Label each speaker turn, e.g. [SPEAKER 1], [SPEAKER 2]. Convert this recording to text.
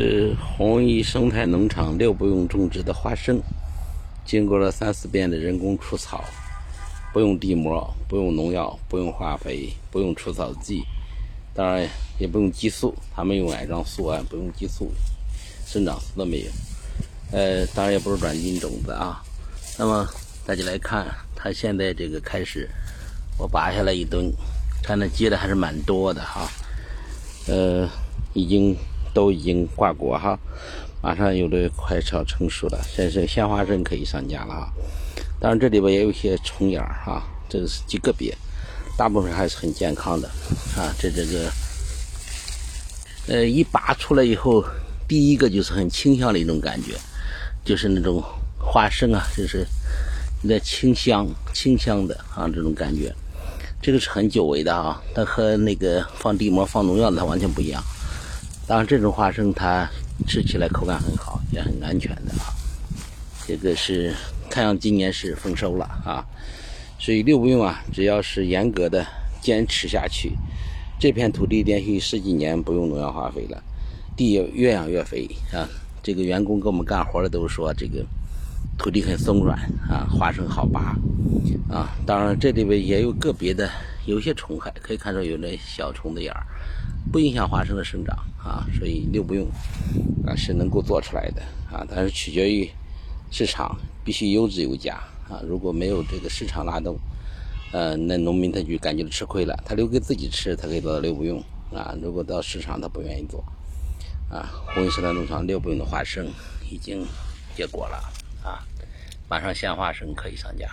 [SPEAKER 1] 是弘益生态农场六不用种植的花生，经过了三四遍的人工除草，不用地膜，不用农药，不用化肥，不用除草剂，当然也不用激素，他们用矮壮素啊，不用激素，生长素都没有。呃，当然也不是转基因种子啊。那么大家来看，它现在这个开始，我拔下来一吨，看那结的还是蛮多的哈。呃，已经都已经挂果哈，马上有的快要成熟了，现在鲜花生可以上架了啊。当然这里边也有一些虫眼儿哈，这个是极个别，大部分还是很健康的啊。这这个，呃，一拔出来以后，第一个就是很清香的一种感觉，就是那种花生啊，就是那清香清香的啊这种感觉。这个是很久违的啊，它和那个放地膜、放农药的它完全不一样。当然，这种花生它吃起来口感很好，也很安全的啊。这个是太阳今年是丰收了啊，所以六不用啊，只要是严格的坚持下去，这片土地连续十几年不用农药化肥了，地越养越肥啊。这个员工给我们干活的都说这个。土地很松软啊，花生好拔啊。当然，这里边也有个别的有些虫害，可以看出有那小虫子眼儿，不影响花生的生长啊。所以六不用啊是能够做出来的啊，但是取决于市场，必须优质有价啊。如果没有这个市场拉动，呃，那农民他就感觉吃亏了。他留给自己吃，他可以做到六不用啊。如果到市场，他不愿意做啊。红石兰农场六不用的花生已经结果了。啊，马上鲜花生可以上架。